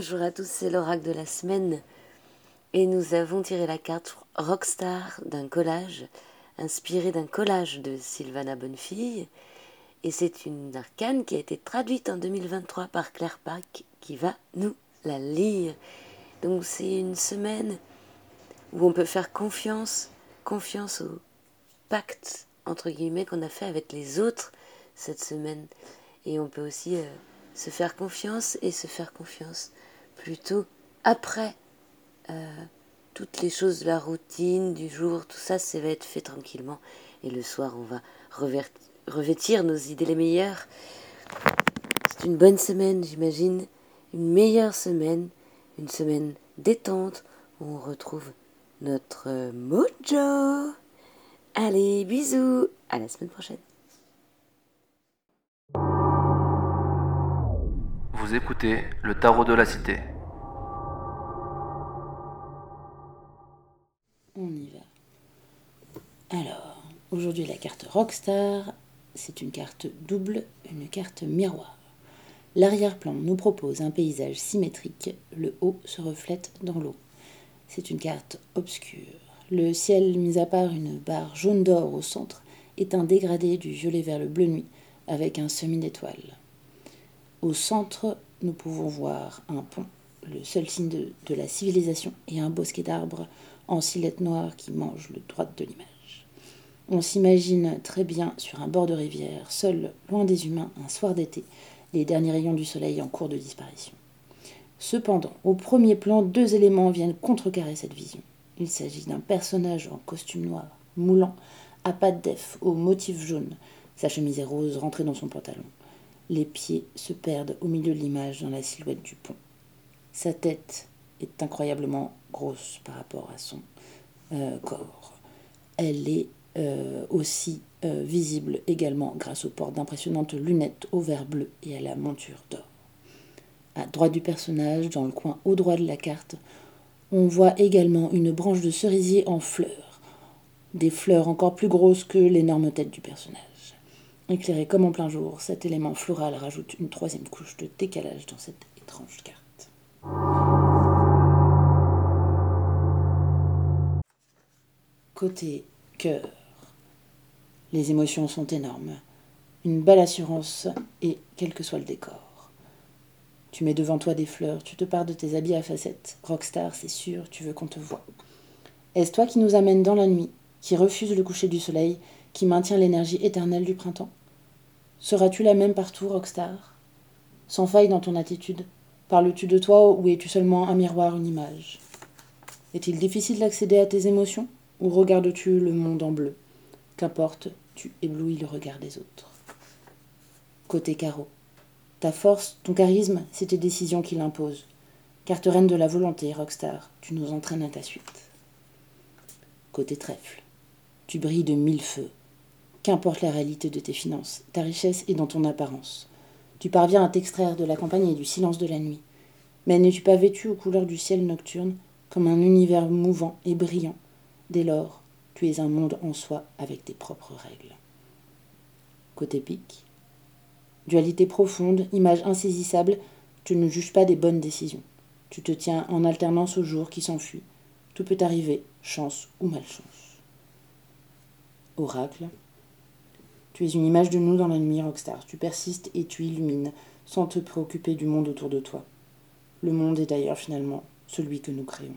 Bonjour à tous, c'est l'oracle de la semaine. Et nous avons tiré la carte Rockstar d'un collage inspiré d'un collage de Sylvana Bonnefille et c'est une arcane qui a été traduite en 2023 par Claire Pack qui va nous la lire. Donc c'est une semaine où on peut faire confiance, confiance au pacte entre guillemets qu'on a fait avec les autres cette semaine. Et on peut aussi euh, se faire confiance et se faire confiance plutôt après euh, toutes les choses de la routine, du jour, tout ça, ça va être fait tranquillement. Et le soir, on va revêtir nos idées les meilleures. C'est une bonne semaine, j'imagine. Une meilleure semaine. Une semaine détente où on retrouve notre mojo. Allez, bisous. À la semaine prochaine. Vous écoutez le tarot de la cité. On y va. Alors, aujourd'hui la carte Rockstar, c'est une carte double, une carte miroir. L'arrière-plan nous propose un paysage symétrique, le haut se reflète dans l'eau. C'est une carte obscure. Le ciel, mis à part une barre jaune d'or au centre, est un dégradé du violet vers le bleu nuit, avec un semi d'étoiles. Au centre, nous pouvons voir un pont, le seul signe de, la civilisation, et un bosquet d'arbres en silhouette noire qui mange le droit de l'image. On s'imagine très bien sur un bord de rivière, seul, loin des humains, un soir d'été, les derniers rayons du soleil en cours de disparition. Cependant, au premier plan, deux éléments viennent contrecarrer cette vision. Il s'agit d'un personnage en costume noir, moulant, à pattes d'ef, au motif jaune. Sa chemise est rose rentrée dans son pantalon. Les pieds se perdent au milieu de l'image dans la silhouette du pont. Sa tête est incroyablement grosse par rapport à son euh, corps. Elle est euh, aussi euh, visible également grâce au port d'impressionnantes lunettes au vert bleu et à la monture d'or. À droite du personnage, dans le coin au droit de la carte, on voit également une branche de cerisier en fleurs, des fleurs encore plus grosses que l'énorme tête du personnage. Éclairé comme en plein jour, cet élément floral rajoute une troisième couche de décalage dans cette étrange carte. Côté cœur, les émotions sont énormes. Une belle assurance et quel que soit le décor. Tu mets devant toi des fleurs, tu te pars de tes habits à facettes. Rockstar, c'est sûr, tu veux qu'on te voie. Est-ce toi qui nous amène dans la nuit, qui refuse le coucher du soleil, qui maintient l'énergie éternelle du printemps? Seras-tu la même partout, Rockstar? Sans faille dans ton attitude Parles-tu de toi ou es-tu seulement un miroir, une image? Est-il difficile d'accéder à tes émotions? Ou regardes-tu le monde en bleu? Qu'importe, tu éblouis le regard des autres. Côté carreau. Ta force, ton charisme, c'est tes décisions qui l'imposent. Carte reine de la volonté, Rockstar, tu nous entraînes à ta suite. Côté trèfle. Tu brilles de mille feux. Qu'importe la réalité de tes finances, ta richesse est dans ton apparence. Tu parviens à t'extraire de la campagne et du silence de la nuit. Mais n'es-tu pas vêtu aux couleurs du ciel nocturne, comme un univers mouvant et brillant? Dès lors, tu es un monde en soi avec tes propres règles. Côté pique. Dualité profonde, image insaisissable, tu ne juges pas des bonnes décisions. Tu te tiens en alternance au jour qui s'enfuit. Tout peut arriver, chance ou malchance. Oracle. Tu es une image de nous dans la nuit, Rockstar. Tu persistes et tu illumines, sans te préoccuper du monde autour de toi. Le monde est d'ailleurs finalement celui que nous créons.